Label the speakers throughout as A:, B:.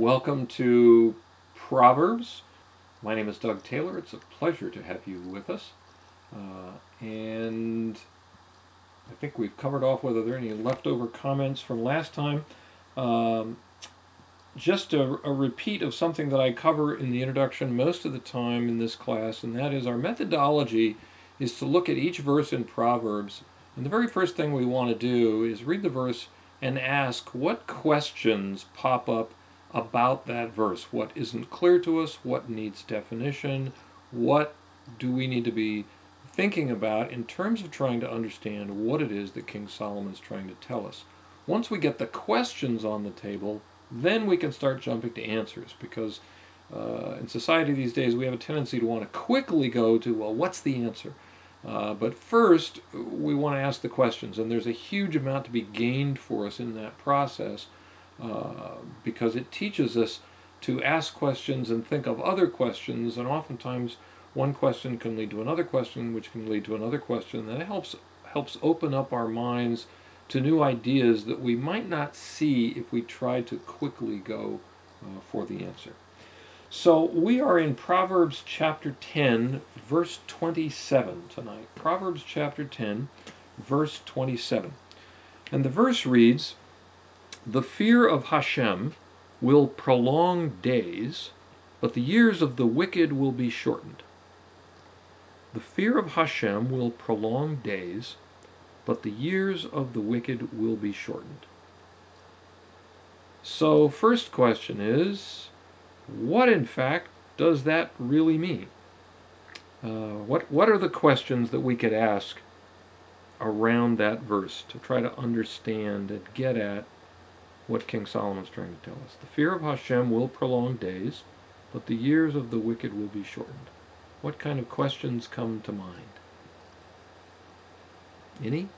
A: Welcome to Proverbs. My name is Doug Taylor. It's a pleasure to have you with us. Uh, and I think we've covered off whether there are any leftover comments from last time. Um, just a, a repeat of something that I cover in the introduction most of the time in this class, and that is our methodology is to look at each verse in Proverbs. And the very first thing we want to do is read the verse and ask what questions pop up about that verse. What isn't clear to us? What needs definition? What do we need to be thinking about in terms of trying to understand what it is that King Solomon is trying to tell us? Once we get the questions on the table, then we can start jumping to answers because uh, in society these days we have a tendency to want to quickly go to, well, what's the answer? Uh, but first, we want to ask the questions, and there's a huge amount to be gained for us in that process uh, because it teaches us to ask questions and think of other questions, and oftentimes one question can lead to another question, which can lead to another question. That helps helps open up our minds to new ideas that we might not see if we try to quickly go uh, for the answer. So we are in Proverbs chapter 10, verse 27 tonight. Proverbs chapter 10, verse 27. And the verse reads The fear of Hashem will prolong days, but the years of the wicked will be shortened. The fear of Hashem will prolong days, but the years of the wicked will be shortened. So, first question is what, in fact, does that really mean? Uh, what, what are the questions that we could ask around that verse to try to understand and get at what King Solomon is trying to tell us? The fear of Hashem will prolong days, but the years of the wicked will be shortened. What kind of questions come to mind? Any?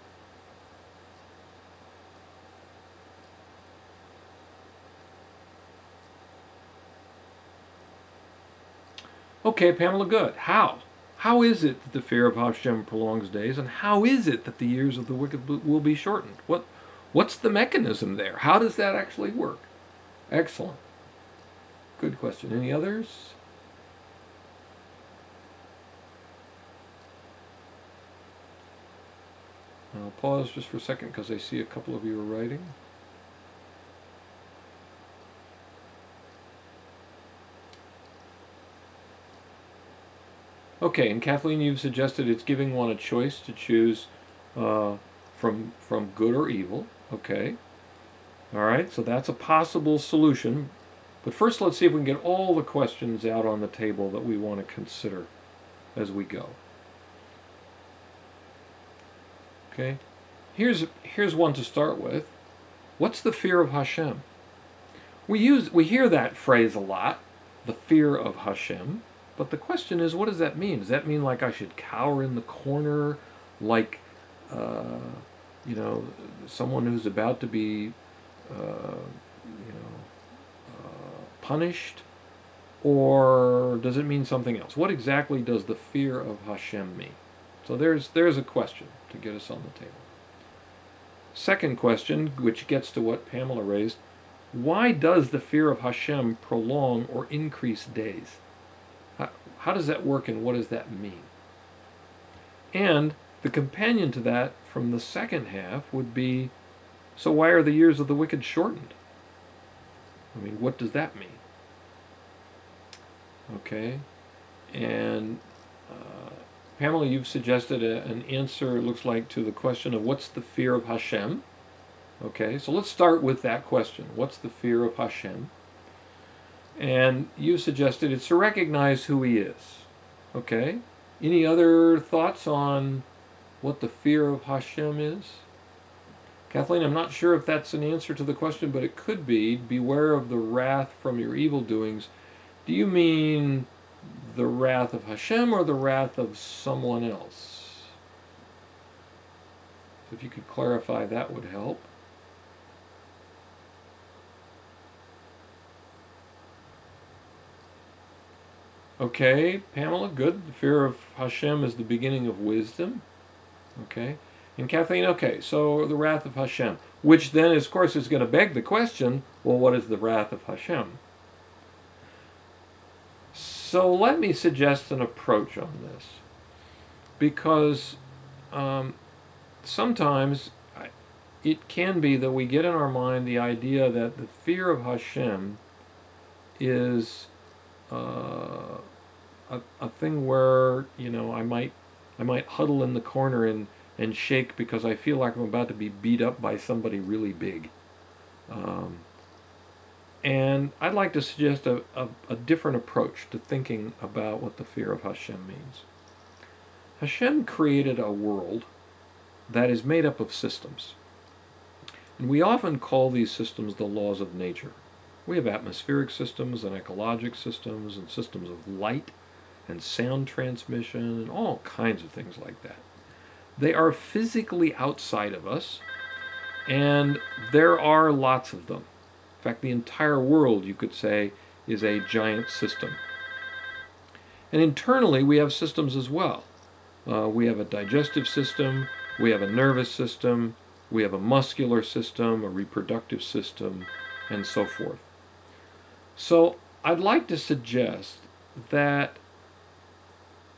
A: Okay, Pamela, good. How? How is it that the fear of Hashem prolongs days, and how is it that the years of the wicked will be shortened? What, what's the mechanism there? How does that actually work? Excellent. Good question. Any others? I'll pause just for a second because I see a couple of you are writing. Okay, and Kathleen, you've suggested it's giving one a choice to choose uh, from from good or evil. Okay. All right, so that's a possible solution. But first, let's see if we can get all the questions out on the table that we want to consider as we go. Okay, here's here's one to start with. What's the fear of Hashem? We use we hear that phrase a lot, the fear of Hashem. But the question is, what does that mean? Does that mean like I should cower in the corner, like, uh, you know, someone who's about to be, uh, you know, uh, punished? Or does it mean something else? What exactly does the fear of Hashem mean? So there's, there's a question to get us on the table. Second question, which gets to what Pamela raised why does the fear of Hashem prolong or increase days? How does that work and what does that mean? And the companion to that from the second half would be so why are the years of the wicked shortened? I mean, what does that mean? Okay, and uh, Pamela, you've suggested a, an answer, it looks like, to the question of what's the fear of Hashem? Okay, so let's start with that question. What's the fear of Hashem? And you suggested it's to recognize who he is. Okay? Any other thoughts on what the fear of Hashem is? Kathleen, I'm not sure if that's an answer to the question, but it could be. Beware of the wrath from your evil doings. Do you mean the wrath of Hashem or the wrath of someone else? If you could clarify, that would help. Okay, Pamela, good. The fear of Hashem is the beginning of wisdom. Okay. And Kathleen, okay, so the wrath of Hashem, which then, of course, is going to beg the question well, what is the wrath of Hashem? So let me suggest an approach on this. Because um, sometimes it can be that we get in our mind the idea that the fear of Hashem is uh, a, a thing where you know I might I might huddle in the corner and and shake because I feel like I'm about to be beat up by somebody really big. Um, and I'd like to suggest a, a, a, different approach to thinking about what the fear of Hashem means. Hashem created a world that is made up of systems. And we often call these systems the laws of nature. We have atmospheric systems and ecologic systems and systems of light and sound transmission and all kinds of things like that. They are physically outside of us, and there are lots of them. In fact, the entire world, you could say, is a giant system. And internally, we have systems as well. Uh, we have a digestive system, we have a nervous system, we have a muscular system, a reproductive system, and so forth. So I'd like to suggest that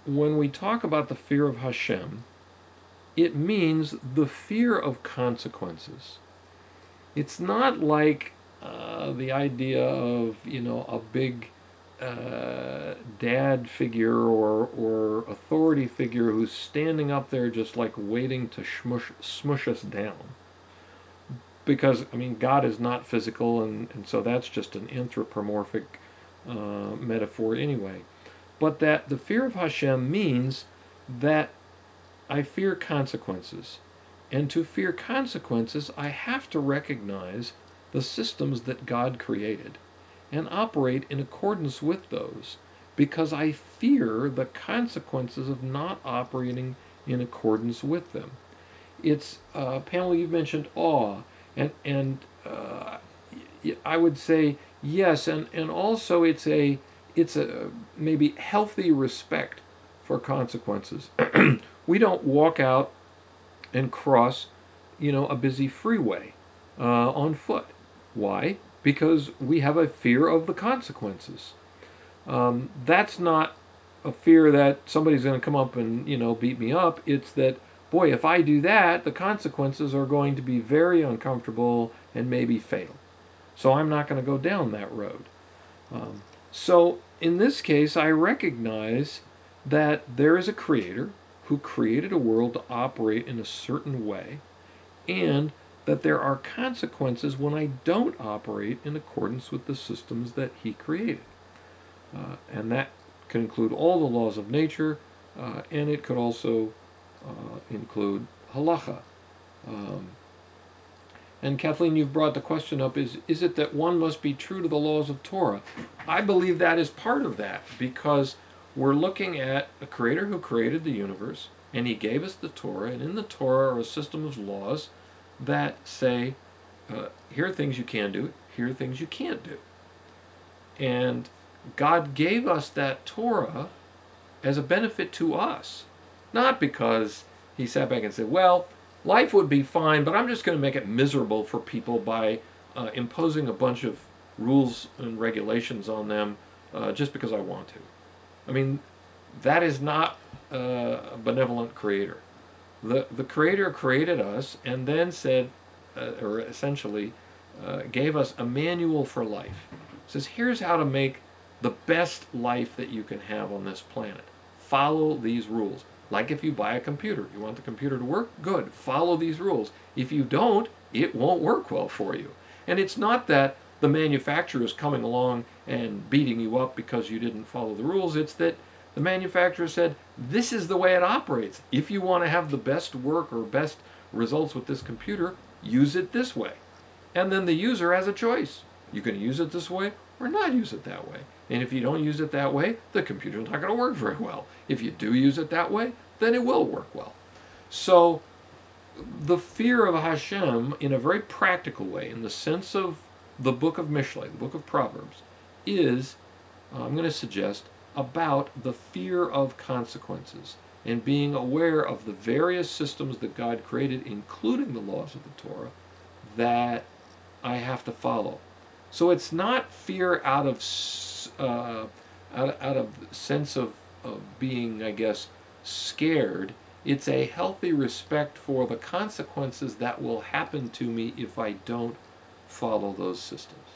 A: when we talk about the fear of Hashem, it means the fear of consequences. It's not like uh, the idea of, you know, a big uh, dad figure or, or authority figure who's standing up there just like waiting to smush, smush us down. Because, I mean, God is not physical, and, and so that's just an anthropomorphic uh, metaphor anyway. But that the fear of Hashem means that I fear consequences. And to fear consequences, I have to recognize the systems that God created and operate in accordance with those because I fear the consequences of not operating in accordance with them. It's, uh, Pamela, you've mentioned awe, and, and uh, I would say yes, and, and also it's a, it's a maybe healthy respect for consequences. we don't walk out and cross, you know, a busy freeway uh, on foot. Why? because we have a fear of the consequences. Um, that's not a fear that somebody's going to come up and you know beat me up. It's that boy, if I do that, the consequences are going to be very uncomfortable and maybe fatal. So I'm not going to go down that road. Um, so in this case, I recognize that there is a creator who created a world to operate in a certain way, and that there are consequences when I don't operate in accordance with the systems that he created. Uh, and that can include all the laws of nature, uh, and it could also uh, include halacha. Um, and Kathleen, you've brought the question up: Is is it that one must be true to the laws of Torah? I believe that is part of that because we're looking at a creator who created the universe, and he gave us the Torah, and in the Torah are a system of laws that say, uh, here are things you can do, here are things you can't do. And God gave us that Torah as a benefit to us, not because He sat back and said, well, life would be fine, but I'm just going to make it miserable for people by uh, imposing a bunch of rules and regulations on them uh, just because I want to. I mean, that is not uh, a benevolent creator. The, the Creator created us and then said, uh, or essentially uh, gave us a manual for life. It says, here's how to make the best life that you can have on this planet. Follow these rules. Like if you buy a computer, you want the computer to work? Good. Follow these rules. If you don't, it won't work well for you. And it's not that the manufacturer is coming along and beating you up because you didn't follow the rules. It's that the manufacturer said, this is the way it operates. If you want to have the best work or best results with this computer, use it this way. And then the user has a choice. You can use it this way or not use it that way. And if you don't use it that way, the computer's not going to work very well. If you do use it that way, then it will work well. So the fear of Hashem in a very practical way, in the sense of the book of Mishlei, the book of Proverbs, is, uh, I'm going to suggest, about the fear of consequences and being aware of the various systems that God created, including the laws of the Torah, that I have to follow. So it's not fear out of uh, out, out of sense of, of being, I guess, scared. It's a healthy respect for the consequences that will happen to me if I don't follow those systems.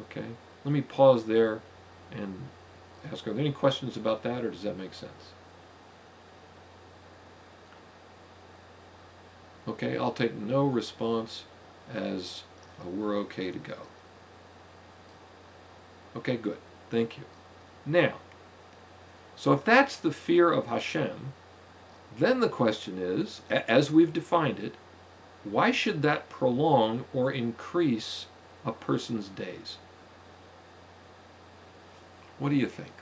A: Okay? Let me pause there and ask are there any questions about that, or does that make sense? Okay, I'll take no response as we're okay to go. Okay, good. Thank you. Now, so if that's the fear of Hashem, then the question is, as we've defined it, why should that prolong or increase a person's days? What do you think?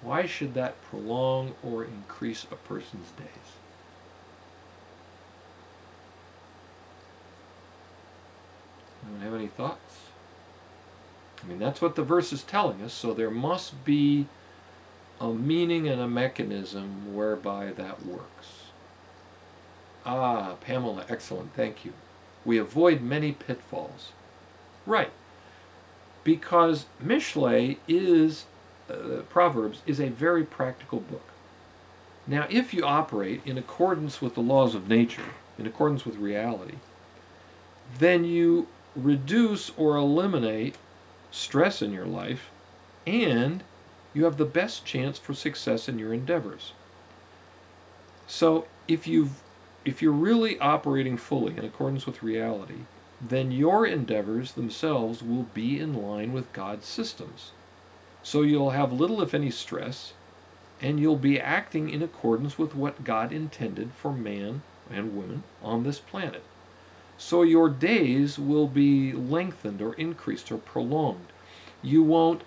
A: Why should that prolong or increase a person's days? Anyone have any thoughts? I mean, that's what the verse is telling us, so there must be a meaning and a mechanism whereby that works. Ah, Pamela, excellent, thank you. We avoid many pitfalls. Right. Because Mishle is, uh, Proverbs, is a very practical book. Now, if you operate in accordance with the laws of nature, in accordance with reality, then you reduce or eliminate stress in your life and you have the best chance for success in your endeavors. So if you've if you're really operating fully in accordance with reality, then your endeavors themselves will be in line with God's systems. So you'll have little, if any, stress, and you'll be acting in accordance with what God intended for man and woman on this planet. So your days will be lengthened or increased or prolonged. You won't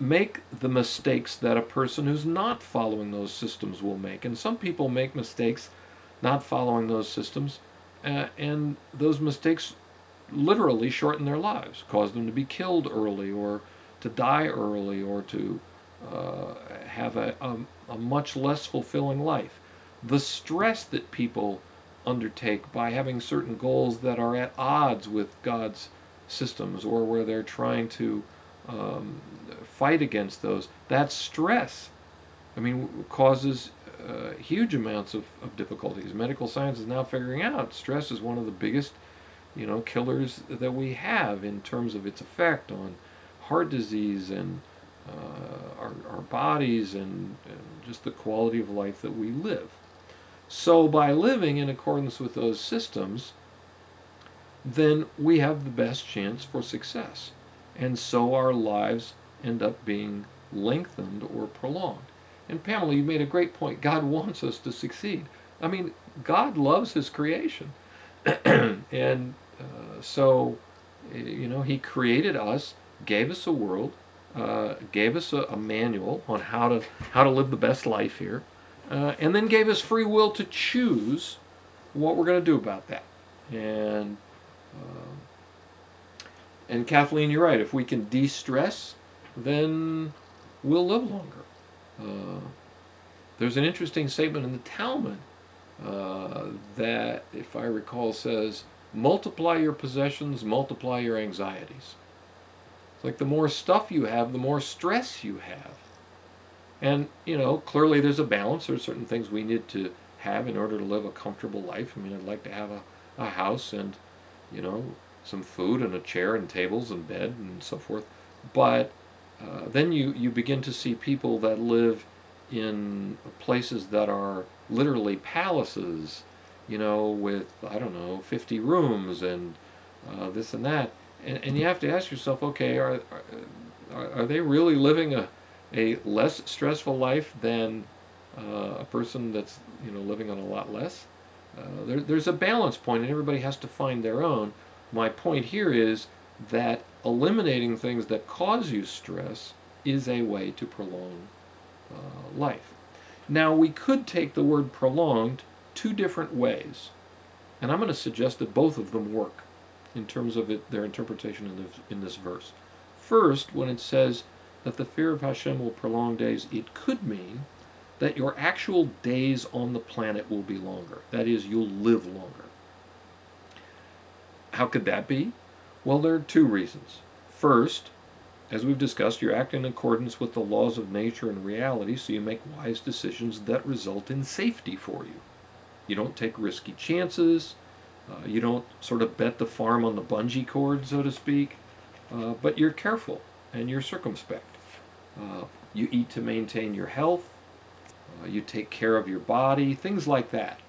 A: make the mistakes that a person who's not following those systems will make. And some people make mistakes not following those systems, uh, and those mistakes literally shorten their lives, cause them to be killed early, or to die early, or to uh, have a, a, a much less fulfilling life. The stress that people undertake by having certain goals that are at odds with God's systems, or where they're trying to um, fight against those, that stress, I mean, causes uh, huge amounts of, of difficulties. Medical science is now figuring out stress is one of the biggest, you know, killers that we have in terms of its effect on heart disease and uh, our, our bodies and, and just the quality of life that we live. So by living in accordance with those systems, then we have the best chance for success and so our lives end up being lengthened or prolonged. And Pamela, you made a great point. God wants us to succeed. I mean, God loves His creation, and uh, so you know He created us, gave us a world, uh, gave us a, a, manual on how to how to live the best life here, uh, and then gave us free will to choose what we're going to do about that. And uh, and Kathleen, you're right. If we can de stress, then we'll live longer. Uh, there's an interesting statement in the Talmud uh, that, if I recall, says, multiply your possessions, multiply your anxieties. It's like the more stuff you have, the more stress you have. And, you know, clearly there's a balance. There's certain things we need to have in order to live a comfortable life. I mean, I'd like to have a, a house and, you know, some food and a chair and tables and bed and so forth. But uh, then you, you begin to see people that live in places that are literally palaces, you know, with, I don't know, 50 rooms and uh, this and that. And, and you have to ask yourself, okay, are, are, are they really living a, a less stressful life than uh, a person that's, you know, living on a lot less? Uh, there, there's a balance point, and everybody has to find their own. My point here is that eliminating things that cause you stress is a way to prolong uh, life. Now, we could take the word prolonged two different ways, and I'm going to suggest that both of them work in terms of it, their interpretation in, in this verse. First, when it says that the fear of Hashem will prolong days, it could mean that your actual days on the planet will be longer. That is, you'll live longer. How could that be? Well, there are two reasons. First, as we've discussed, you act in accordance with the laws of nature and reality, so you make wise decisions that result in safety for you. You don't take risky chances. Uh, you don't sort of bet the farm on the bungee cord, so to speak, uh, but you're careful and you're circumspect. Uh, you eat to maintain your health. Uh, you take care of your body, things like that.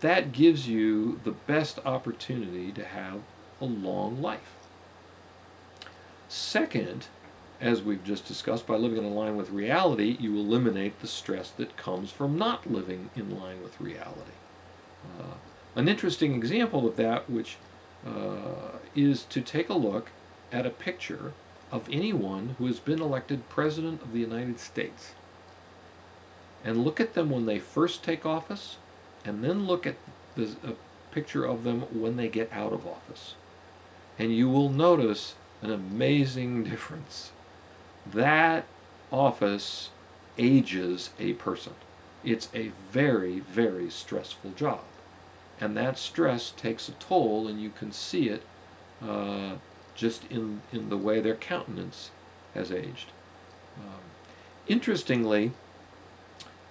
A: That gives you the best opportunity to have a long life. Second, as we've just discussed, by living in line with reality, you eliminate the stress that comes from not living in line with reality. Uh, an interesting example of that, which uh, is to take a look at a picture of anyone who has been elected President of the United States. And look at them when they first take office, and then look at the, a picture of them when they get out of office. And you will notice an amazing difference. That office ages a person. It's a very, very stressful job. And that stress takes a toll, and you can see it uh, just in, in the way their countenance has aged. Um, interestingly,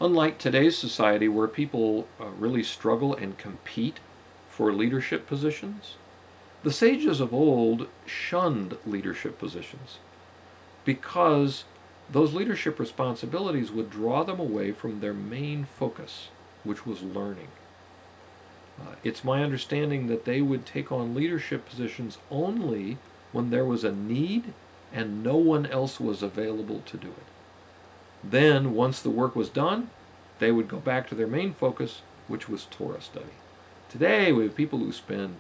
A: unlike today's society where people uh, really struggle and compete for leadership positions, the sages of old shunned leadership positions because those leadership responsibilities would draw them away from their main focus, which was learning. Uh, it's my understanding that they would take on leadership positions only when there was a need and no one else was available to do it. Then, once the work was done, they would go back to their main focus, which was Torah study. Today, we have people who spend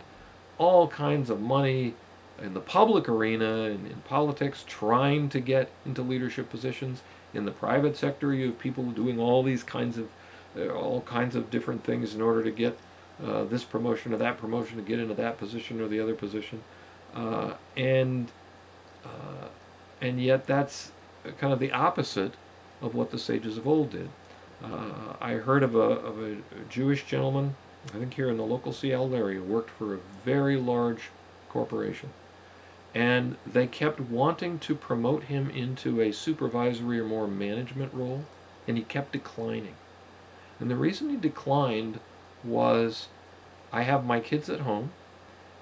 A: all kinds of money in the public arena and in politics trying to get into leadership positions. In the private sector, you have people doing all these kinds of uh, all kinds of different things in order to get uh, this promotion or that promotion to get into that position or the other position. Uh, and uh, and yet that's kind of the opposite of what the sages of old did. Uh, I heard of a, of a Jewish gentleman, I think here in the local Seattle area, worked for a very large corporation. And they kept wanting to promote him into a supervisory or more management role, and he kept declining. And the reason he declined was I have my kids at home,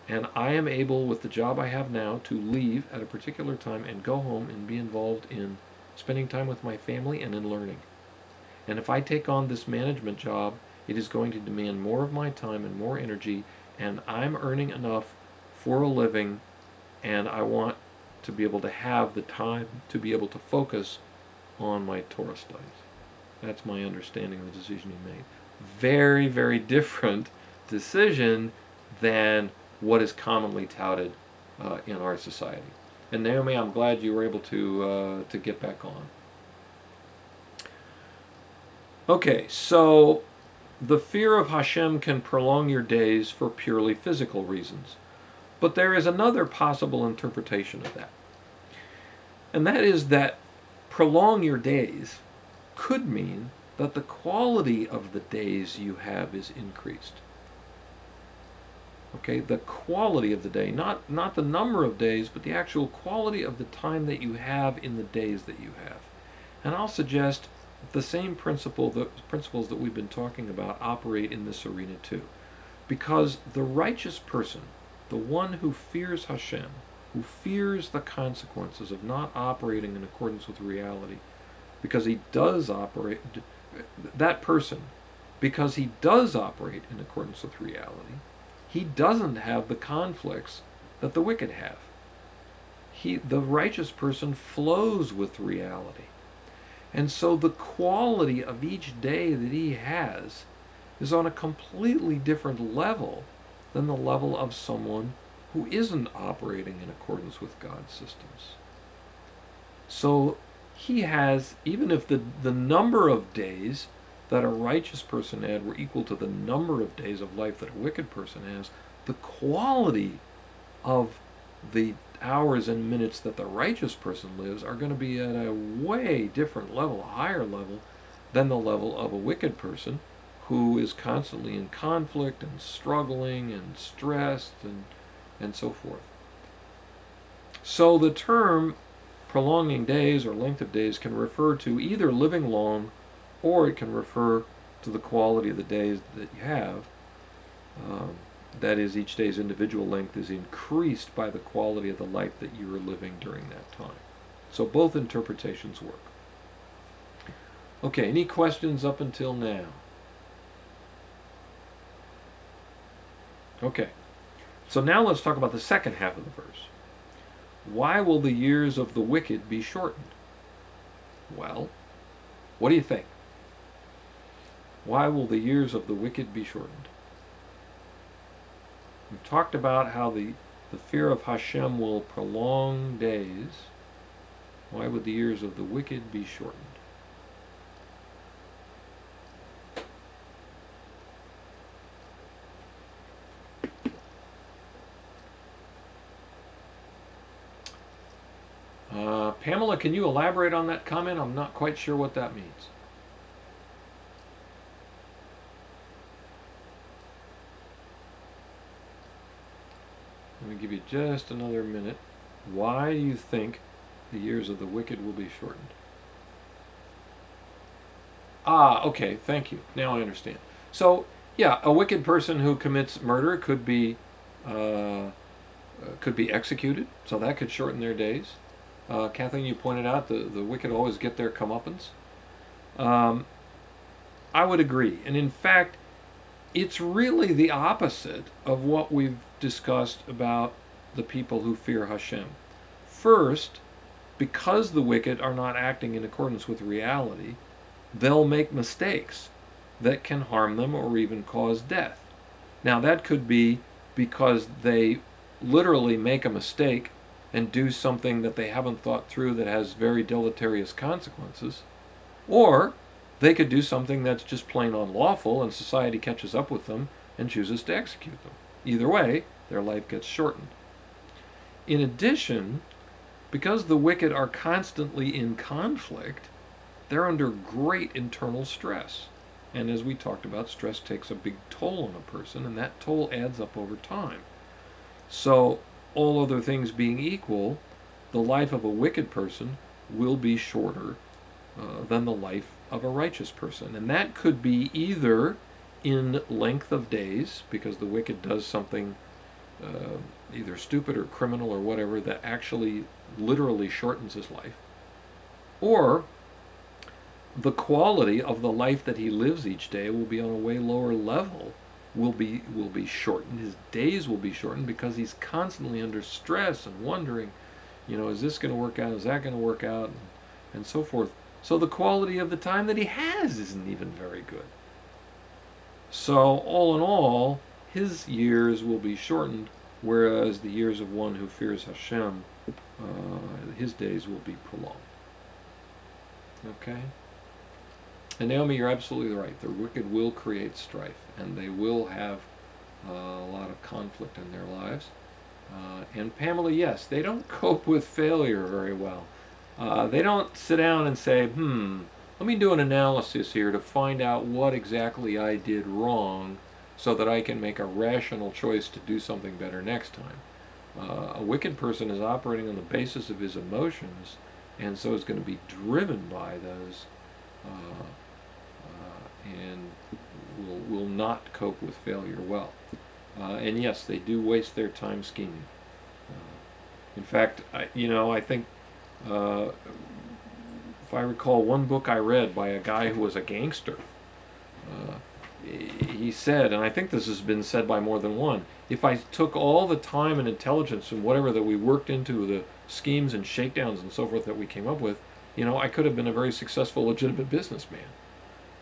A: and I am able, with the job I have now, to leave at a particular time and go home and be involved in spending time with my family and in learning. And if I take on this management job, it is going to demand more of my time and more energy, and I'm earning enough for a living, and I want to be able to have the time to be able to focus on my Torah studies. That's my understanding of the decision he made. Very, very different decision than what is commonly touted uh, in our society. And Naomi, I'm glad you were able to uh, to get back on. Okay, so the fear of Hashem can prolong your days for purely physical reasons. But there is another possible interpretation of that. And that is that prolong your days could mean that the quality of the days you have is increased okay the quality of the day not not the number of days but the actual quality of the time that you have in the days that you have. And i'll suggest the same principle the principles that we've been talking about operate in this arena too. Because the righteous person the one who fears hashem who fears the consequences of not operating in accordance with reality because he does operate that person because he does operate in accordance with reality he doesn't have the conflicts that the wicked have. He, the righteous person flows with reality. And so the quality of each day that he has is on a completely different level than the level of someone who isn't operating in accordance with God's systems. So he has, even if the, the number of days that a righteous person had were equal to the number of days of life that a wicked person has, the quality of the hours and minutes that the righteous person lives are going to be at a way different level, a higher level than the level of a wicked person who is constantly in conflict and struggling and stressed and, and so forth. So the term prolonging days or length of days can refer to either living long or it can refer to the quality of the days that you have. Um, that is, each day's individual length is increased by the quality of the life that you are living during that time. So both interpretations work. Okay, any questions up until now? Okay, so now let's talk about the second half of the verse. Why will the years of the wicked be shortened? Well, what do you think? Why will the years of the wicked be shortened? We've talked about how the, the fear of Hashem will prolong days. Why would the years of the wicked be shortened? Uh, Pamela, can you elaborate on that comment? I'm not quite sure what that means. Give you just another minute. Why do you think the years of the wicked will be shortened? Ah, okay, thank you. Now I understand. So, yeah, a wicked person who commits murder could be uh, could be executed, so that could shorten their days. Uh, Kathleen, you pointed out the, the wicked always get their comeuppance. Um, I would agree. And in fact, it's really the opposite of what we've discussed about the people who fear Hashem. First, because the wicked are not acting in accordance with reality, they'll make mistakes that can harm them or even cause death. Now, that could be because they literally make a mistake and do something that they haven't thought through that has very deleterious consequences. Or they could do something that's just plain unlawful and society catches up with them and chooses to execute them. Either way, their life gets shortened. In addition, because the wicked are constantly in conflict, they're under great internal stress. And as we talked about, stress takes a big toll on a person, and that toll adds up over time. So all other things being equal, the life of a wicked person will be shorter uh, than the life of a righteous person. And that could be either in length of days, because the wicked does something uh, either stupid or criminal or whatever that actually literally shortens his life, or the quality of the life that he lives each day will be on a way lower level will be will be shortened. His days will be shortened because he's constantly under stress and wondering, you know, is this going to work out? Is that going to work out? And, and so forth. So the quality of the time that he has isn't even very good. So all in all, his years will be shortened, whereas the years of one who fears Hashem, uh, his days will be prolonged. Okay. And Naomi, you're absolutely right. The wicked will create strife, and they will have uh, a lot of conflict in their lives. Uh, and Pamela, yes, they don't cope with failure very well. Uh, they don't sit down and say, hmm, let me do an analysis here to find out what exactly I did wrong so that I can make a rational choice to do something better next time. Uh, a wicked person is operating on the basis of his emotions and so is going to be driven by those uh, and will, will not cope with failure well. Uh, and yes, they do waste their time scheming. Uh, in fact, I, you know, I think uh, if I recall one book I read by a guy who was a gangster, uh, he said, and I think this has been said by more than one, if I took all the time and intelligence and whatever that we worked into the schemes and shakedowns and so forth that we came up with, you know, I could have been a very successful, legitimate businessman.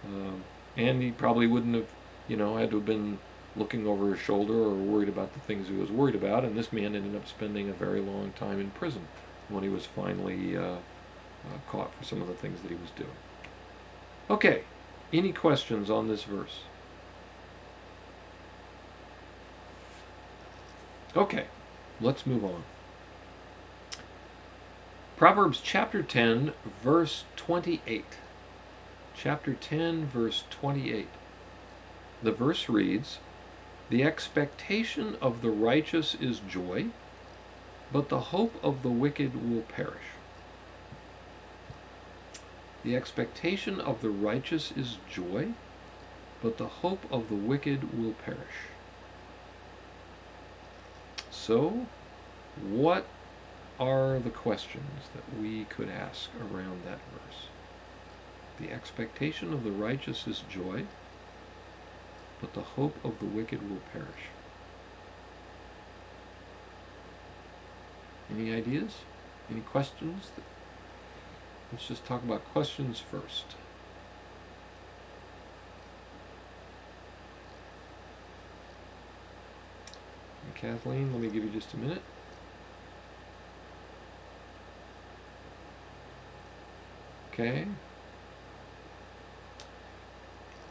A: Um, and he probably wouldn't have, you know, had to have been looking over his shoulder or worried about the things he was worried about. And this man ended up spending a very long time in prison when he was finally uh, uh, caught for some of the things that he was doing. Okay, any questions on this verse? Okay, let's move on. Proverbs chapter 10, verse 28 chapter 10, verse 28. The verse reads The expectation of the righteous is joy, but the hope of the wicked will perish. The expectation of the righteous is joy, but the hope of the wicked will perish. So, what are the questions that we could ask around that verse? The expectation of the righteous is joy, but the hope of the wicked will perish. Any ideas? Any questions? Let's just talk about questions first. Kathleen, let me give you just a minute. Okay.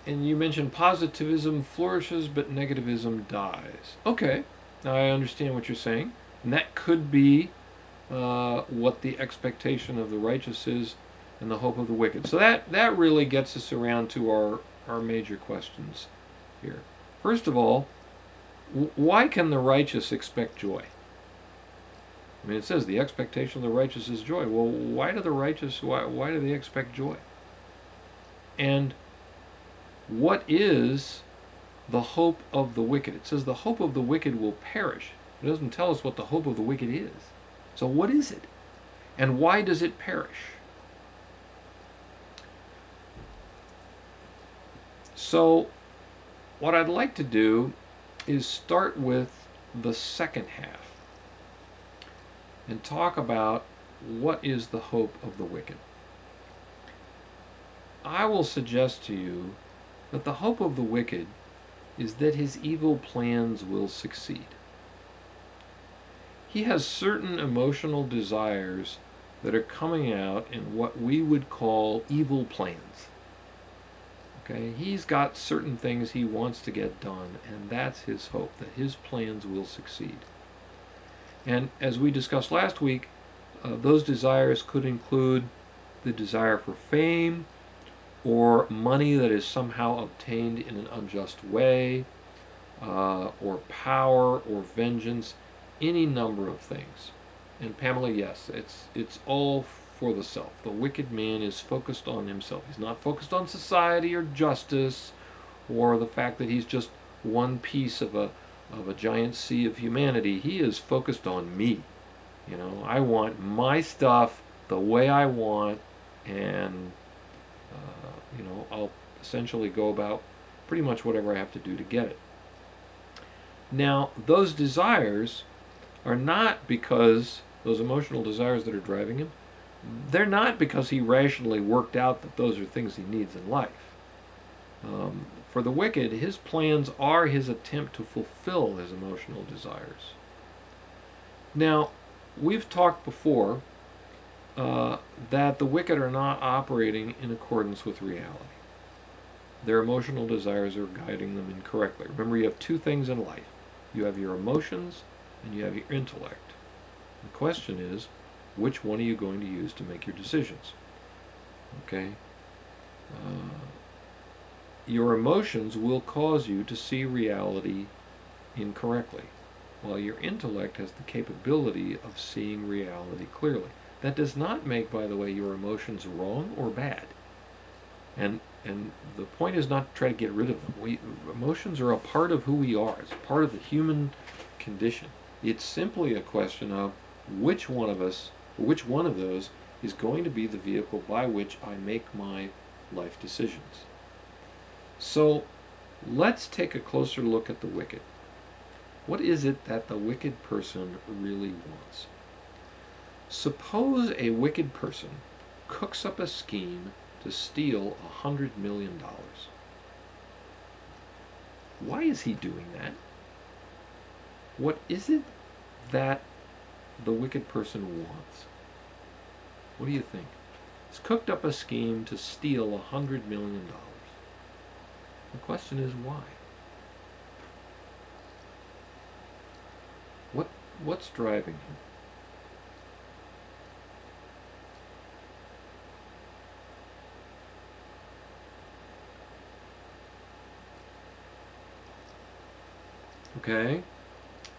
A: And you mentioned positivism flourishes, but negativism dies. Okay, now I understand what you're saying. And that could be uh, what the expectation of the righteous is and the hope of the wicked. So that, that really gets us around to our, our major questions here. First of all, why can the righteous expect joy? I mean, it says the expectation of the righteous is joy. Well, why do the righteous, why, why do they expect joy? And what is the hope of the wicked? It says the hope of the wicked will perish. It doesn't tell us what the hope of the wicked is. So, what is it? And why does it perish? So, what I'd like to do is start with the second half and talk about what is the hope of the wicked. I will suggest to you that the hope of the wicked is that his evil plans will succeed. He has certain emotional desires that are coming out in what we would call evil plans. Okay, he's got certain things he wants to get done, and that's his hope that his plans will succeed. And as we discussed last week, uh, those desires could include the desire for fame or money that is somehow obtained in an unjust way, uh, or power or vengeance, any number of things. And Pamela, yes, it's it's all for the self. The wicked man is focused on himself. He's not focused on society or justice or the fact that he's just one piece of a of a giant sea of humanity. He is focused on me. You know, I want my stuff the way I want, and uh, you know, I'll essentially go about pretty much whatever I have to do to get it. Now, those desires are not because those emotional desires that are driving him, they're not because he rationally worked out that those are things he needs in life. Um, for the wicked, his plans are his attempt to fulfill his emotional desires. Now, we've talked before uh, that the wicked are not operating in accordance with reality. Their emotional desires are guiding them incorrectly. Remember, you have two things in life you have your emotions and you have your intellect. The question is, which one are you going to use to make your decisions? Okay? Uh, your emotions will cause you to see reality incorrectly, while your intellect has the capability of seeing reality clearly. That does not make, by the way, your emotions wrong or bad. And and the point is not to try to get rid of them. We, emotions are a part of who we are. It's part of the human condition. It's simply a question of which one of us, which one of those, is going to be the vehicle by which I make my life decisions. So let's take a closer look at the wicked. What is it that the wicked person really wants? Suppose a wicked person cooks up a scheme to steal a hundred million dollars. Why is he doing that? What is it that the wicked person wants? What do you think? He's cooked up a scheme to steal a hundred million dollars. The question is why? What what's driving him? Okay.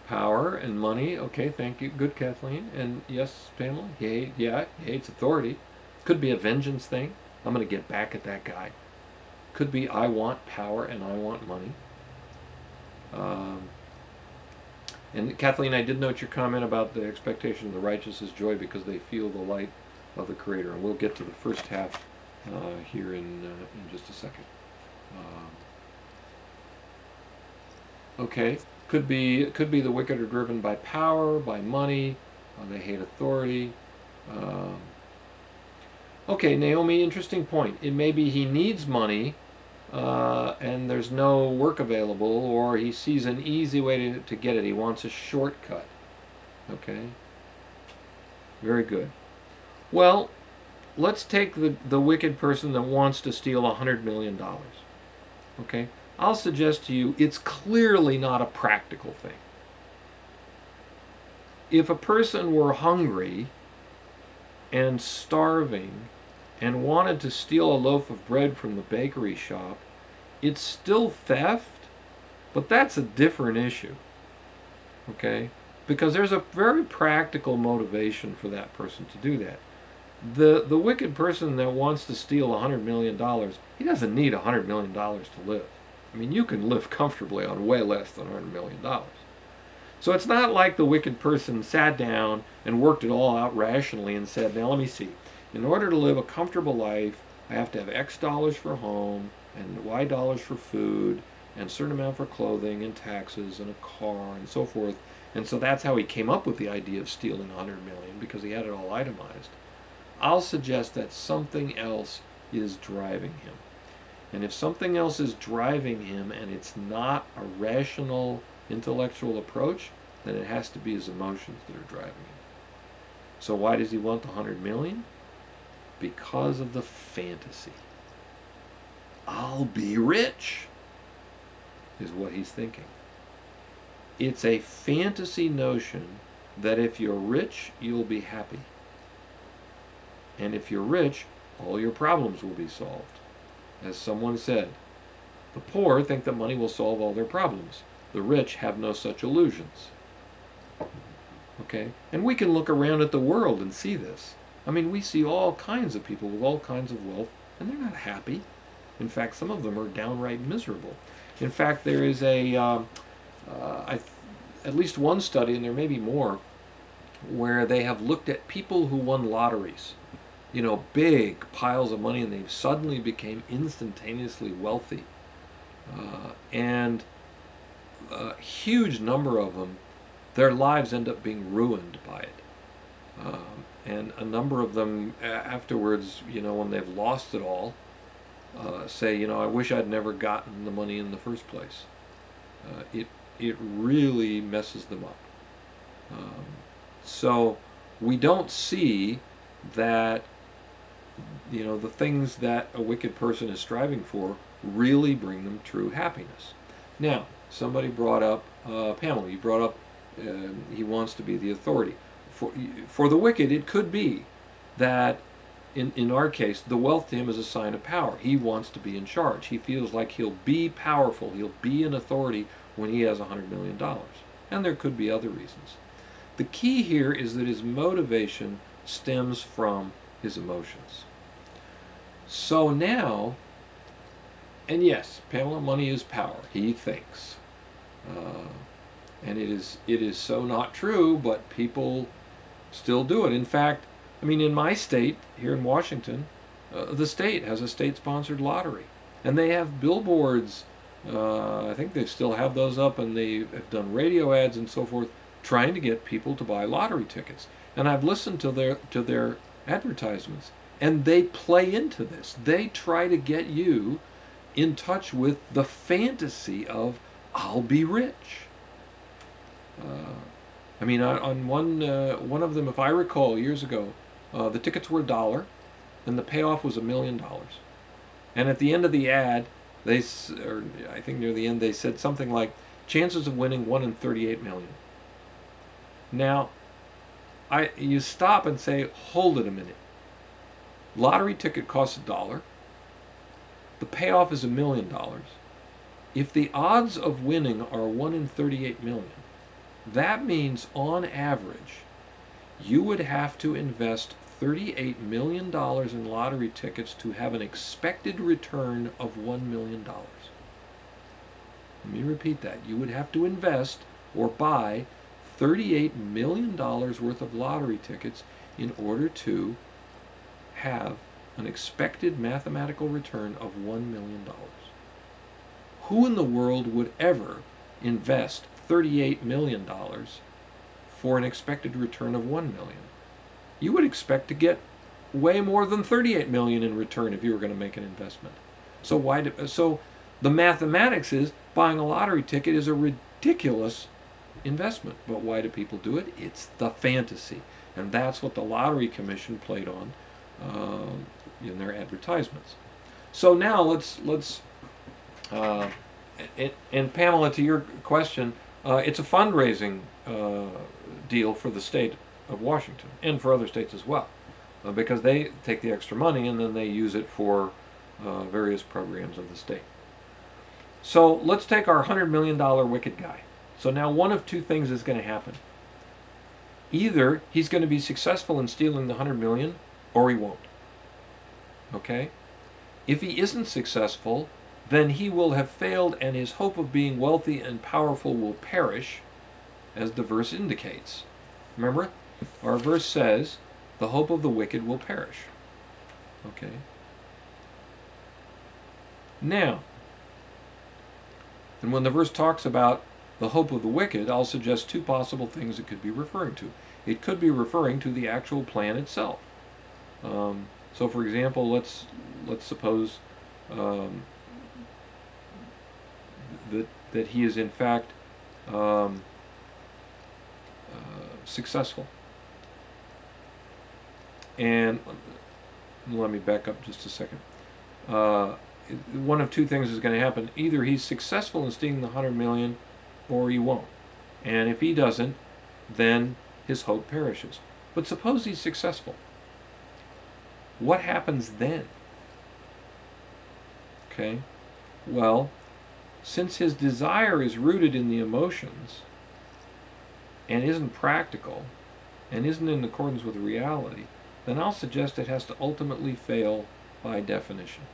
A: Power and money. Okay, thank you. Good, Kathleen. And yes, Pamela. He hate, yeah, he hates authority. Could be a vengeance thing. I'm going to get back at that guy. Could be I want power and I want money. Um, and Kathleen, I did note your comment about the expectation of the righteous is joy because they feel the light of the Creator. And we'll get to the first half uh, here in, uh, in just a second. Um, okay, could be could be the wicked are driven by power, by money. Uh, they hate authority. Um, okay, Naomi, interesting point. It may be he needs money, uh, and there's no work available, or he sees an easy way to, to get it. He wants a shortcut. Okay. Very good. Well, let's take the, the wicked person that wants to steal a hundred million dollars. Okay? I'll suggest to you it's clearly not a practical thing. If a person were hungry and starving and wanted to steal a loaf of bread from the bakery shop, it's still theft, but that's a different issue. Okay? Because there's a very practical motivation for that person to do that. The the wicked person that wants to steal a hundred million dollars, he doesn't need a hundred million dollars to live. I mean, you can live comfortably on way less than a hundred million dollars. So it's not like the wicked person sat down and worked it all out rationally and said, now let me see. In order to live a comfortable life, I have to have X dollars for home and Y dollars for food and a certain amount for clothing and taxes and a car and so forth. And so that's how he came up with the idea of stealing 100 million because he had it all itemized. I'll suggest that something else is driving him. And if something else is driving him and it's not a rational intellectual approach, then it has to be his emotions that are driving him. So why does he want the 100 million? Because of the fantasy. I'll be rich, is what he's thinking. It's a fantasy notion that if you're rich, you'll be happy. And if you're rich, all your problems will be solved. As someone said, the poor think that money will solve all their problems. The rich have no such illusions. Okay? And we can look around at the world and see this. I mean, we see all kinds of people with all kinds of wealth, and they're not happy. In fact, some of them are downright miserable. In fact, there is a, um, uh, I, at least one study, and there may be more, where they have looked at people who won lotteries you know, big piles of money and they suddenly became instantaneously wealthy. Uh, and a huge number of them, their lives end up being ruined by it. Um, and a number of them afterwards, you know, when they've lost it all, uh, say, you know, I wish I'd never gotten the money in the first place. Uh, it it really messes them up. Um, so we don't see that you know, the things that a wicked person is striving for really bring them true happiness. Now, somebody brought up, uh, Pamela, you brought up uh, he wants to be the authority. For, for the wicked, it could be that, in, in our case, the wealth to him is a sign of power. He wants to be in charge. He feels like he'll be powerful, he'll be an authority when he has a $100 million. And there could be other reasons. The key here is that his motivation stems from his emotions. So now, and yes, Pamela, money is power. He thinks, uh, and it is it is so not true, but people still do it. In fact, I mean, in my state here in Washington, uh, the state has a state-sponsored lottery, and they have billboards. Uh, I think they still have those up, and they have done radio ads and so forth, trying to get people to buy lottery tickets. And I've listened to their to their advertisements. And they play into this. They try to get you in touch with the fantasy of, I'll be rich. Uh, I mean, on, on one, uh, one of them, if I recall years ago, uh, the tickets were a dollar and the payoff was a million dollars. And at the end of the ad, they, or I think near the end, they said something like, chances of winning 1 in 38 million. Now, I you stop and say, hold it a minute. Lottery ticket costs a dollar. The payoff is a million dollars. If the odds of winning are 1 in 38 million, that means on average you would have to invest $38 million in lottery tickets to have an expected return of $1 million. Let me repeat that. You would have to invest or buy $38 million worth of lottery tickets in order to have an expected mathematical return of $1 million. Who in the world would ever invest $38 million for an expected return of 1 million? You would expect to get way more than 38 million in return if you were going to make an investment. So why do, so the mathematics is buying a lottery ticket is a ridiculous investment. But why do people do it? It's the fantasy. And that's what the Lottery Commission played on uh, in their advertisements. So now let's let's uh, and, and, Pamela, to your question, uh, it's a fundraising uh, deal for the state of Washington and for other states as well, uh, because they take the extra money and then they use it for uh, various programs of the state. So let's take our $100 million wicked guy. So now one of two things is going to happen. Either he's going to be successful in stealing the 100 million or he won't. Okay? If he isn't successful, then he will have failed and his hope of being wealthy and powerful will perish, as the verse indicates. Remember, our verse says, the hope of the wicked will perish. Okay? Now, and when the verse talks about the hope of the wicked, I'll suggest two possible things it could be referring to. It could be referring to the actual plan itself. Um, so, for example, let's let's suppose um, that that he is in fact um, uh, successful. And let me back up just a second. Uh, one of two things is going to happen. Either he's successful in stealing the 100 million or he won't. And if he doesn't, then his hope perishes. But suppose he's successful. What happens then? Okay? Well, since his desire is rooted in the emotions and isn't practical and isn't in accordance with reality, then I'll suggest it has to ultimately fail by definition.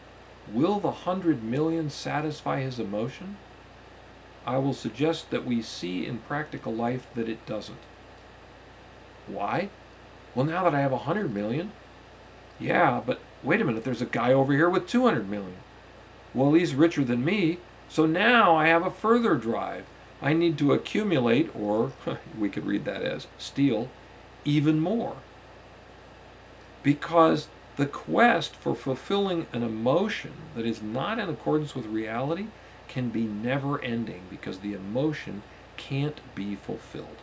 A: Will the hundred million satisfy his emotion? I will suggest that we see in practical life that it doesn't. Why? Well, now that I have a hundred million, yeah, but wait a minute, there's a guy over here with 200 million. Well, he's richer than me, so now I have a further drive. I need to accumulate, or we could read that as steal, even more. Because the quest for fulfilling an emotion that is not in accordance with reality can be never ending because the emotion can't be fulfilled.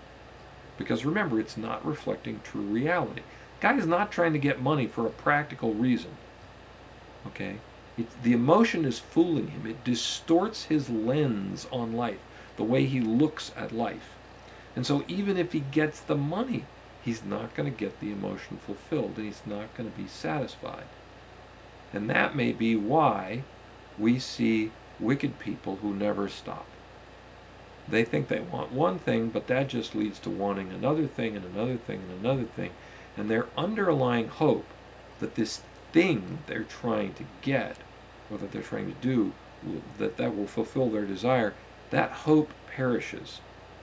A: Because remember, it's not reflecting true reality. Guy is not trying to get money for a practical reason. Okay? the emotion is fooling him. It distorts his lens on life, the way he looks at life. And so even if he gets the money, he's not going to get the emotion fulfilled and he's not going to be satisfied. And that may be why we see wicked people who never stop. They think they want one thing, but that just leads to wanting another thing and another thing and another thing. And their underlying hope that this thing they're trying to get, or that they're trying to do, that that will fulfill their desire, that hope perishes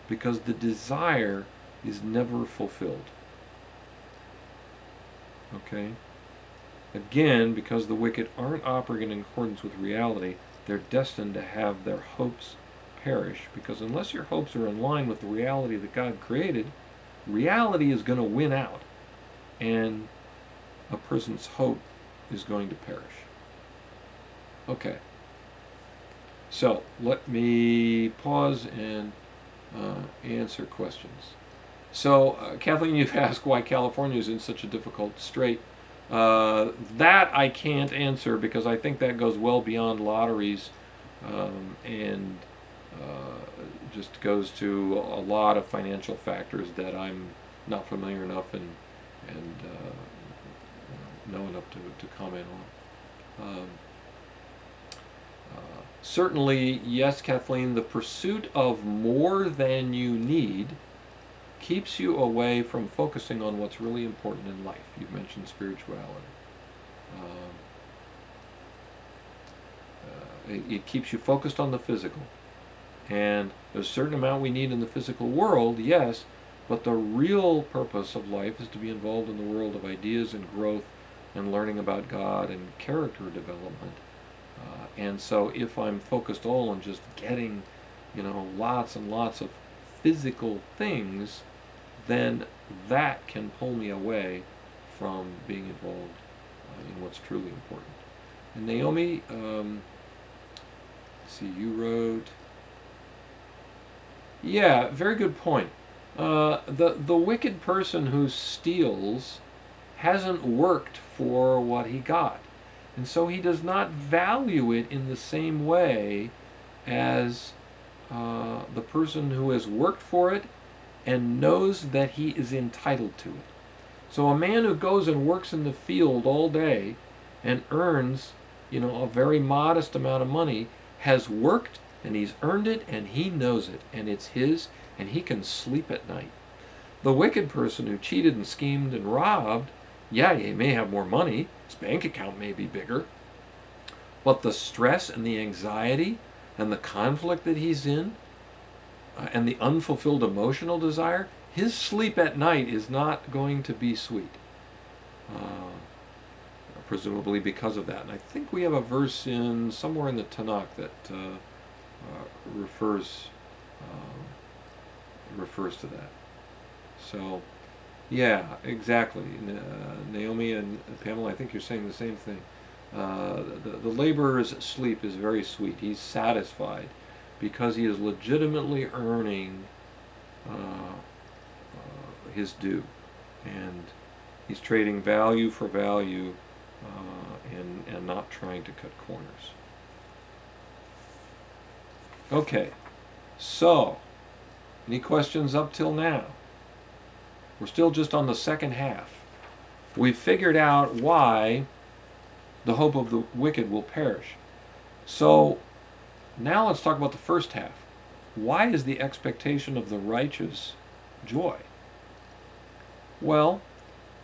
A: because the desire is never fulfilled. Okay? Again, because the wicked aren't operating in accordance with reality, they're destined to have their hopes perish because unless your hopes are in line with the reality that God created, reality is going to win out and a person's hope is going to perish. Okay. So let me pause and uh, answer questions. So, uh, Kathleen, you've asked why California is in such a difficult strait. Uh, that I can't answer because I think that goes well beyond lotteries um, and uh, just goes to a lot of financial factors that I'm not familiar enough and, and uh, know enough to, to comment on. Um, uh, certainly, yes, Kathleen, the pursuit of more than you need keeps you away from focusing on what's really important in life. You've mentioned spirituality. Um, uh, it, it keeps you focused on the physical. And there's a certain amount we need in the physical world, yes, but the real purpose of life is to be involved in the world of ideas and growth and learning about God and character development. Uh, and so if I'm focused all on just getting, you know, lots and lots of physical things, then that can pull me away from being involved uh, in what's truly important. And Naomi, um, see, you wrote. Yeah, very good point. Uh, the the wicked person who steals hasn't worked for what he got, and so he does not value it in the same way as uh, the person who has worked for it and knows that he is entitled to it. So a man who goes and works in the field all day and earns, you know, a very modest amount of money has worked and he's earned it and he knows it and it's his and he can sleep at night. The wicked person who cheated and schemed and robbed, yeah, he may have more money, his bank account may be bigger, but the stress and the anxiety and the conflict that he's in uh, and the unfulfilled emotional desire, his sleep at night is not going to be sweet. Uh, presumably because of that. And I think we have a verse in somewhere in the Tanakh that uh, uh, refers um, refers to that. So, yeah, exactly. Uh, Naomi and Pamela, I think you're saying the same thing. Uh, the, the laborer's sleep is very sweet. He's satisfied because he is legitimately earning uh, uh, his due. And he's trading value for value uh, and, and not trying to cut corners. Okay, so, any questions up till now? We're still just on the second half. We've figured out why the hope of the wicked will perish. So, now let's talk about the first half. Why is the expectation of the righteous joy? Well,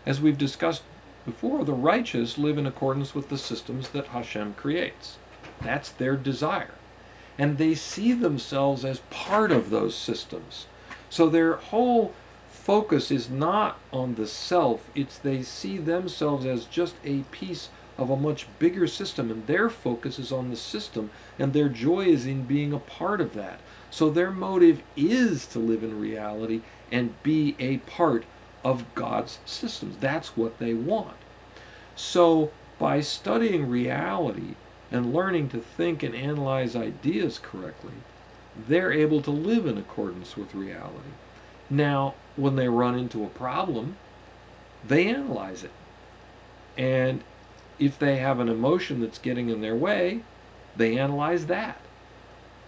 A: as we've discussed before, the righteous live in accordance with the systems that Hashem creates. That's their desire. And they see themselves as part of those systems. So their whole focus is not on the self, it's they see themselves as just a piece of a much bigger system, and their focus is on the system, and their joy is in being a part of that. So their motive is to live in reality and be a part of God's systems. That's what they want. So by studying reality and learning to think and analyze ideas correctly, they're able to live in accordance with reality. Now, when they run into a problem, they analyze it. And if they have an emotion that's getting in their way, they analyze that.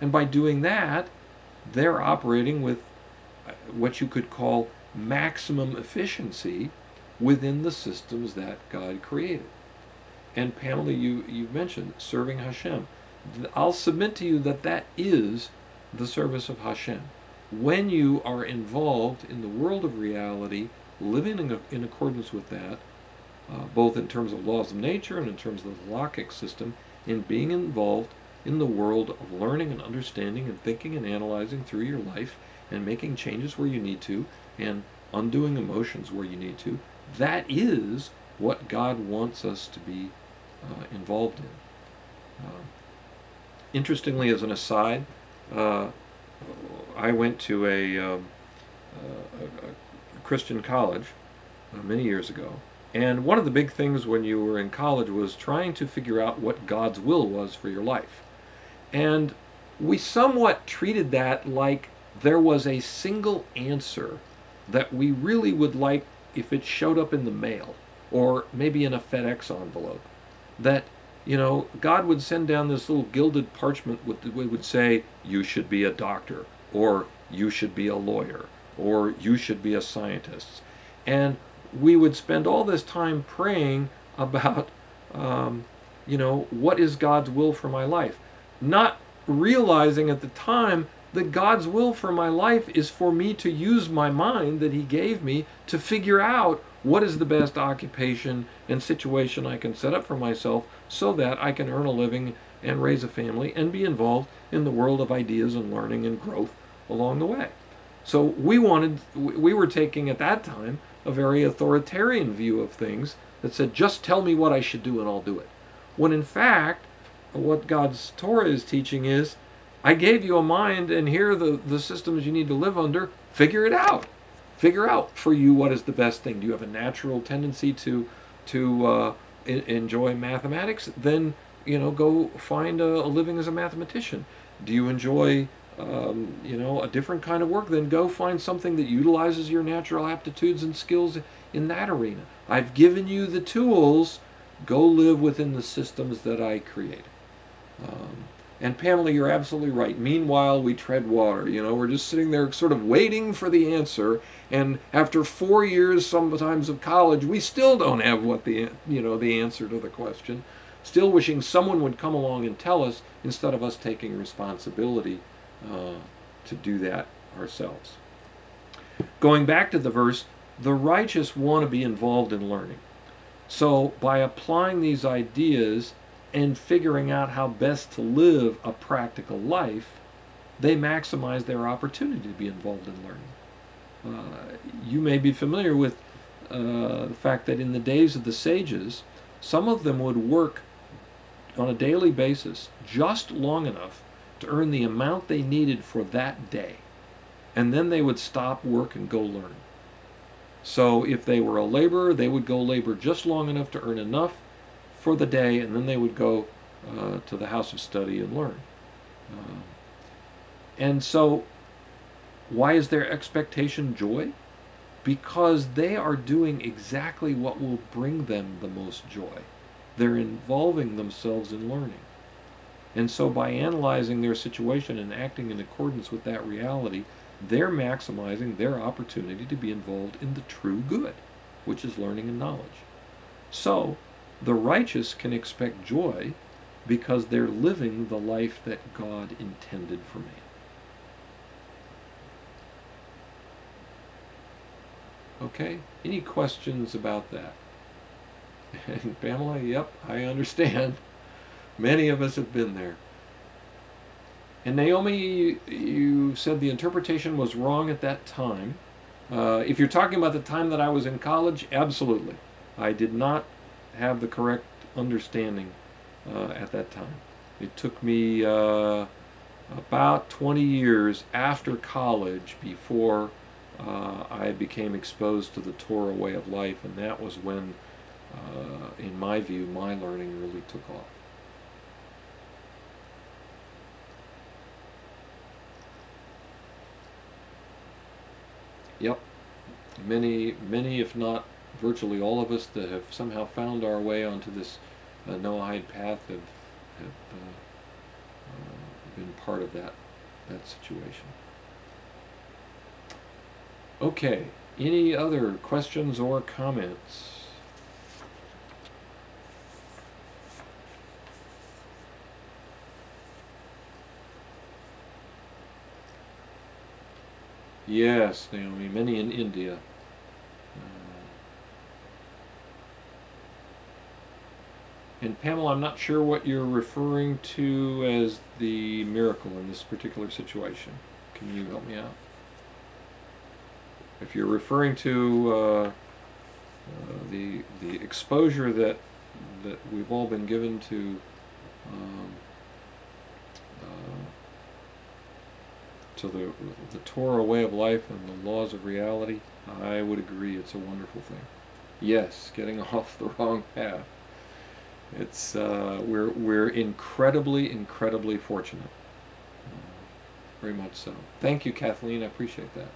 A: And by doing that, they're operating with uh, what you could call maximum efficiency within the systems that God created. And Pamela, you, you mentioned serving Hashem. I'll submit to you that that is the service of Hashem. When you are involved in the world of reality, living in, in accordance with that, uh, both in terms of laws of nature and in terms of the halakhic system, in being involved in the world of learning and understanding and thinking and analyzing through your life and making changes where you need to and undoing emotions where you need to, that is what God wants us to be involved in. Uh, interestingly, as an aside, uh, I went to a, um, uh, a, a Christian college uh, many years ago, and one of the big things when you were in college was trying to figure out what God's will was for your life. And we somewhat treated that like there was a single answer that we really would like if it showed up in the mail or maybe in a FedEx envelope. That, you know, God would send down this little gilded parchment with would say, you should be a doctor, or you should be a lawyer, or you should be a scientist. And we would spend all this time praying about, um, you know, what is God's will for my life? Not realizing at the time that God's will for my life is for me to use my mind that He gave me to figure out what is the best occupation and situation I can set up for myself so that I can earn a living and raise a family and be involved in the world of ideas and learning and growth along the way. So we wanted, we were taking at that time a very authoritarian view of things that said, just tell me what I should do and I'll do it. When in fact, what God's Torah is teaching is, I gave you a mind and here are the, the systems you need to live under. Figure it out. Figure out for you what is the best thing. Do you have a natural tendency to to uh, enjoy mathematics? Then you know go find a, a living as a mathematician. Do you enjoy um, you know, a different kind of work, then go find something that utilizes your natural aptitudes and skills in that arena. I've given you the tools. Go live within the systems that I created. Um, and Pamela, you're absolutely right. Meanwhile, we tread water. You know, we're just sitting there sort of waiting for the answer. And after four years, sometimes of college, we still don't have what the you know the answer to the question. Still wishing someone would come along and tell us instead of us taking responsibility uh, to do that ourselves. Going back to the verse, the righteous want to be involved in learning. So, by applying these ideas and figuring out how best to live a practical life, they maximize their opportunity to be involved in learning. Uh, you may be familiar with uh, the fact that in the days of the sages, some of them would work on a daily basis just long enough to earn the amount they needed for that day. And then they would stop work and go learn. So if they were a laborer, they would go labor just long enough to earn enough for the day, and then they would go uh, to the house of study and learn. Uh, and so, why is their expectation joy? Because they are doing exactly what will bring them the most joy. They're involving themselves in learning. And so by analyzing their situation and acting in accordance with that reality, they're maximizing their opportunity to be involved in the true good, which is learning and knowledge. So the righteous can expect joy because they're living the life that God intended for man. Okay? Any questions about that? And Pamela, yep, I understand. Many of us have been there. And Naomi, you said the interpretation was wrong at that time. Uh, if you're talking about the time that I was in college, absolutely. I did not have the correct understanding uh, at that time. It took me uh, about 20 years after college before uh, I became exposed to the Torah way of life, and that was when, uh, in my view, my learning really took off. Yep. Many, many, if not virtually all of us that have somehow found our way onto this uh, Noahide path have, have uh, uh, been part of that, that situation. Okay, any other questions or comments? Yes, Naomi, many in India. Uh, and Pamela, I'm not sure what you're referring to as the miracle in this particular situation. Can you help me out? If you're referring to uh, uh, the the exposure that that we've all been given to um, uh, to the, the Torah way of life and the laws of reality, I would agree it's a wonderful thing. Yes, getting off the wrong path. It's uh, we're we're incredibly incredibly fortunate. Uh, very much so. Thank you, Kathleen. I appreciate that.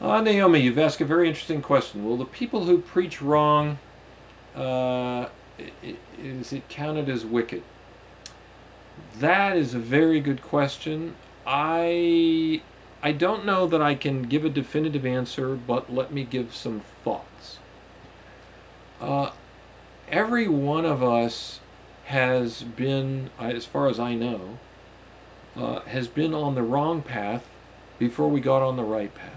A: Uh, Naomi, you've asked a very interesting question. Will the people who preach wrong, uh, is it counted as wicked? That is a very good question. I I don't know that I can give a definitive answer, but let me give some thoughts. Uh, every one of us has been, as far as I know, uh, has been on the wrong path before we got on the right path.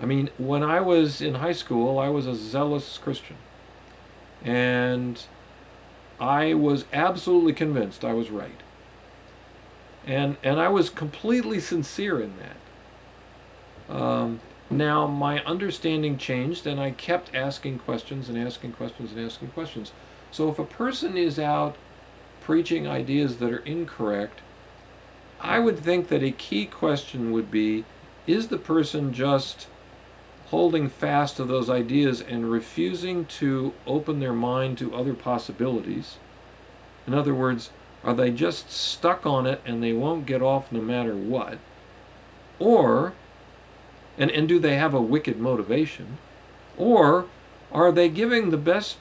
A: I mean, when I was in high school, I was a zealous Christian. And I was absolutely convinced I was right. And, and I was completely sincere in that. Um, now, my understanding changed, and I kept asking questions and asking questions and asking questions. So, if a person is out preaching ideas that are incorrect, I would think that a key question would be is the person just holding fast to those ideas and refusing to open their mind to other possibilities? In other words, are they just stuck on it and they won't get off no matter what? Or, and, and do they have a wicked motivation? Or are they giving the best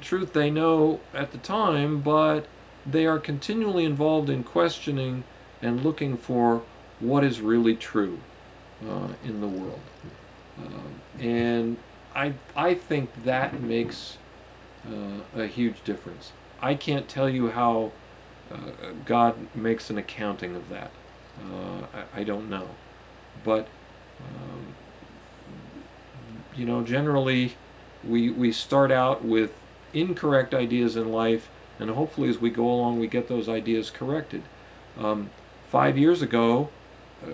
A: truth they know at the time, but they are continually involved in questioning and looking for what is really true uh, in the world. Uh, and I, I think that makes uh, a huge difference. I can't tell you how uh, God makes an accounting of that. Uh, I, I, don't know. But, um, you know, generally we, we start out with incorrect ideas in life, and hopefully as we go along we get those ideas corrected. Um, five years ago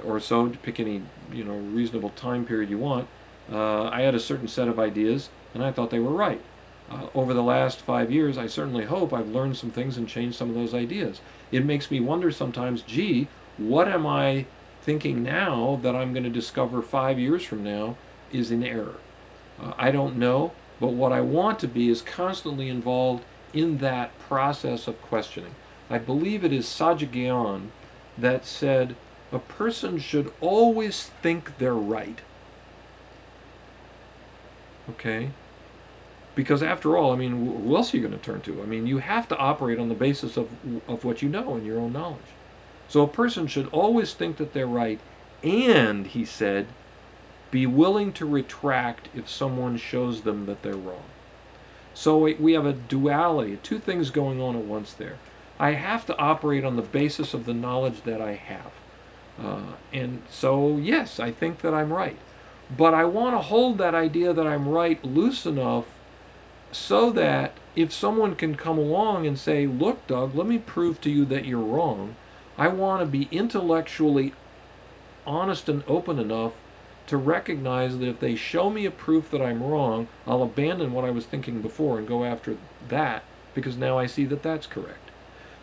A: or so, to pick any you know reasonable time period you want, uh, I had a certain set of ideas, and I thought they were right. Uh, over the last five years, I certainly hope I've learned some things and changed some of those ideas. It makes me wonder sometimes, gee, what am I thinking now that I'm going to discover five years from now is in error? Uh, I don't know, but what I want to be is constantly involved in that process of questioning. I believe it is Saadia Gaon that said a person should always think they're right. Okay? Because after all, I mean, who else are you going to turn to? I mean, you have to operate on the basis of, of what you know and your own knowledge. So a person should always think that they're right, and, he said, be willing to retract if someone shows them that they're wrong. So we have a duality, two things going on at once there. I have to operate on the basis of the knowledge that I have. Uh, and so, yes, I think that I'm right. But I want to hold that idea that I'm right loose enough so that if someone can come along and say, Look, Doug, let me prove to you that you're wrong, I want to be intellectually honest and open enough to recognize that if they show me a proof that I'm wrong, I'll abandon what I was thinking before and go after that because now I see that that's correct.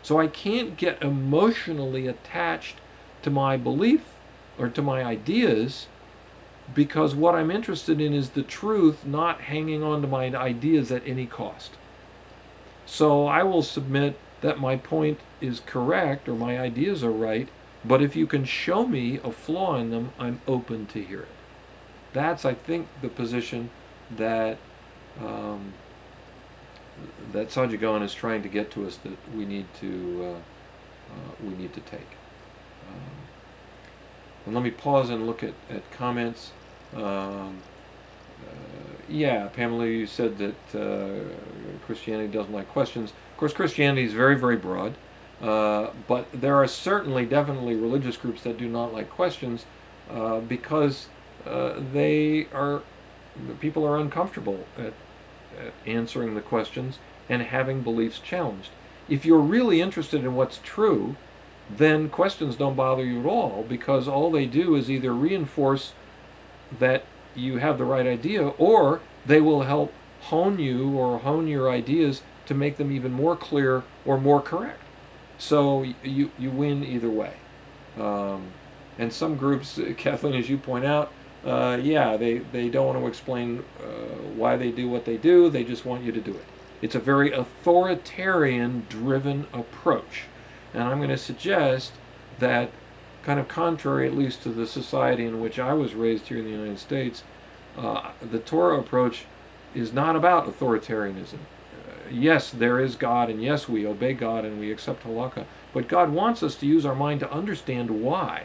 A: So I can't get emotionally attached to my belief or to my ideas because what I'm interested in is the truth, not hanging on to my ideas at any cost. So I will submit that my point is correct or my ideas are right, but if you can show me a flaw in them, I'm open to hear it. That's, I think, the position that um, that Saadia Gaon is trying to get to us that we need to uh, uh, we need to take. Um, and let me pause and look at, at comments. Um, uh, yeah, Pamela, you said that uh, Christianity doesn't like questions. Of course, Christianity is very, very broad, uh, but there are certainly, definitely religious groups that do not like questions uh, because they are people are uncomfortable at answering the questions and having beliefs challenged. If you're really interested in what's true, then questions don't bother you at all because all they do is either reinforce that you have the right idea or they will help hone you or hone your ideas to make them even more clear or more correct. So you, you win either way. Um, and some groups, Kathleen, as you point out, uh, yeah, they, they don't want to explain uh, why they do what they do, they just want you to do it. It's a very authoritarian driven approach. And I'm going to suggest that, kind of contrary at least to the society in which I was raised here in the United States, uh, the Torah approach is not about authoritarianism. Uh, yes, there is God, and yes, we obey God and we accept halakha, but God wants us to use our mind to understand why.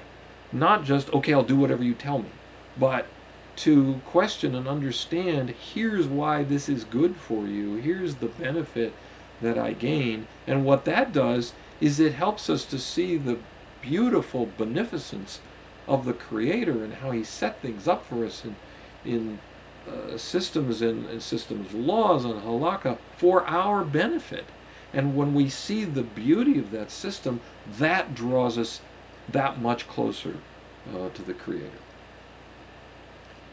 A: Not just, okay, I'll do whatever you tell me but to question and understand here's why this is good for you, here's the benefit that I gain. And what that does is it helps us to see the beautiful beneficence of the Creator and how He set things up for us in, in uh, systems and, and systems laws and halakha for our benefit. And when we see the beauty of that system, that draws us that much closer uh, to the Creator.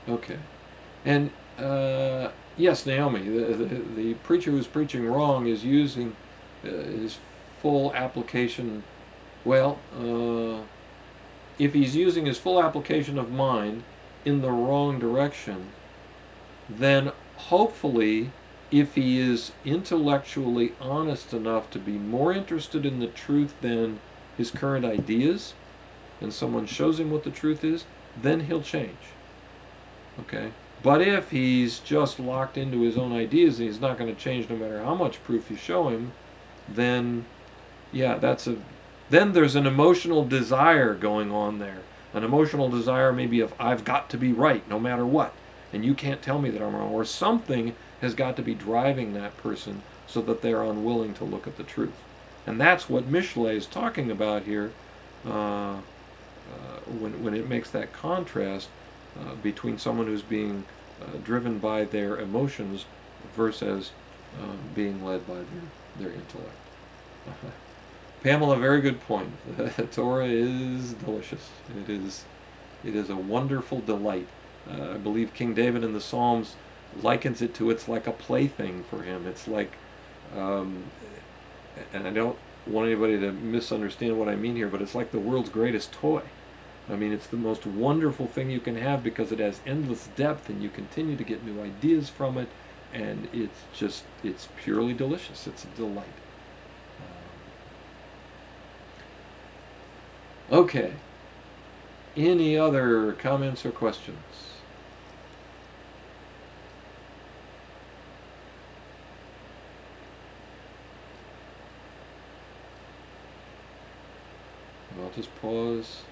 A: Okay. And uh, yes, Naomi, the, the, the, preacher who's preaching wrong is using uh, his full application. Well, uh, if he's using his full application of mind in the wrong direction, then hopefully, if he is intellectually honest enough to be more interested in the truth than his current ideas, and someone shows him what the truth is, then he'll change. Okay? But if he's just locked into his own ideas and he's not going to change no matter how much proof you show him, then yeah, that's a then there's an emotional desire going on there. An emotional desire maybe of I've got to be right no matter what and you can't tell me that I'm wrong, or something has got to be driving that person so that they're unwilling to look at the truth. And that's what Mishlei is talking about here uh, uh, when, when it makes that contrast uh, between someone who's being uh, driven by their emotions versus um, being led by their, their intellect. Pamela, very good point. The Torah is delicious. It is, it is a wonderful delight. Uh, I believe King David in the Psalms likens it to it's like a plaything for him. It's like, um, and I don't want anybody to misunderstand what I mean here, but it's like the world's greatest toy. I mean, it's the most wonderful thing you can have because it has endless depth and you continue to get new ideas from it, and it's just, it's purely delicious. It's a delight. Okay. Any other comments or questions? I'll just pause.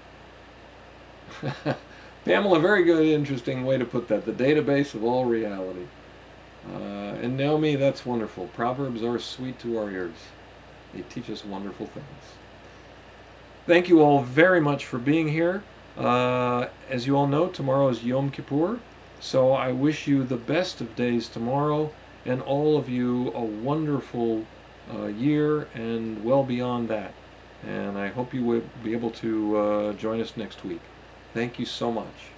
A: Pamela, very good, interesting way to put that. The database of all reality. Uh, and Naomi, that's wonderful. Proverbs are sweet to our ears. They teach us wonderful things. Thank you all very much for being here. Uh, as you all know, tomorrow is Yom Kippur. So I wish you the best of days tomorrow and all of you a wonderful uh, year and well beyond that and I hope you will be able to uh, join us next week. Thank you so much.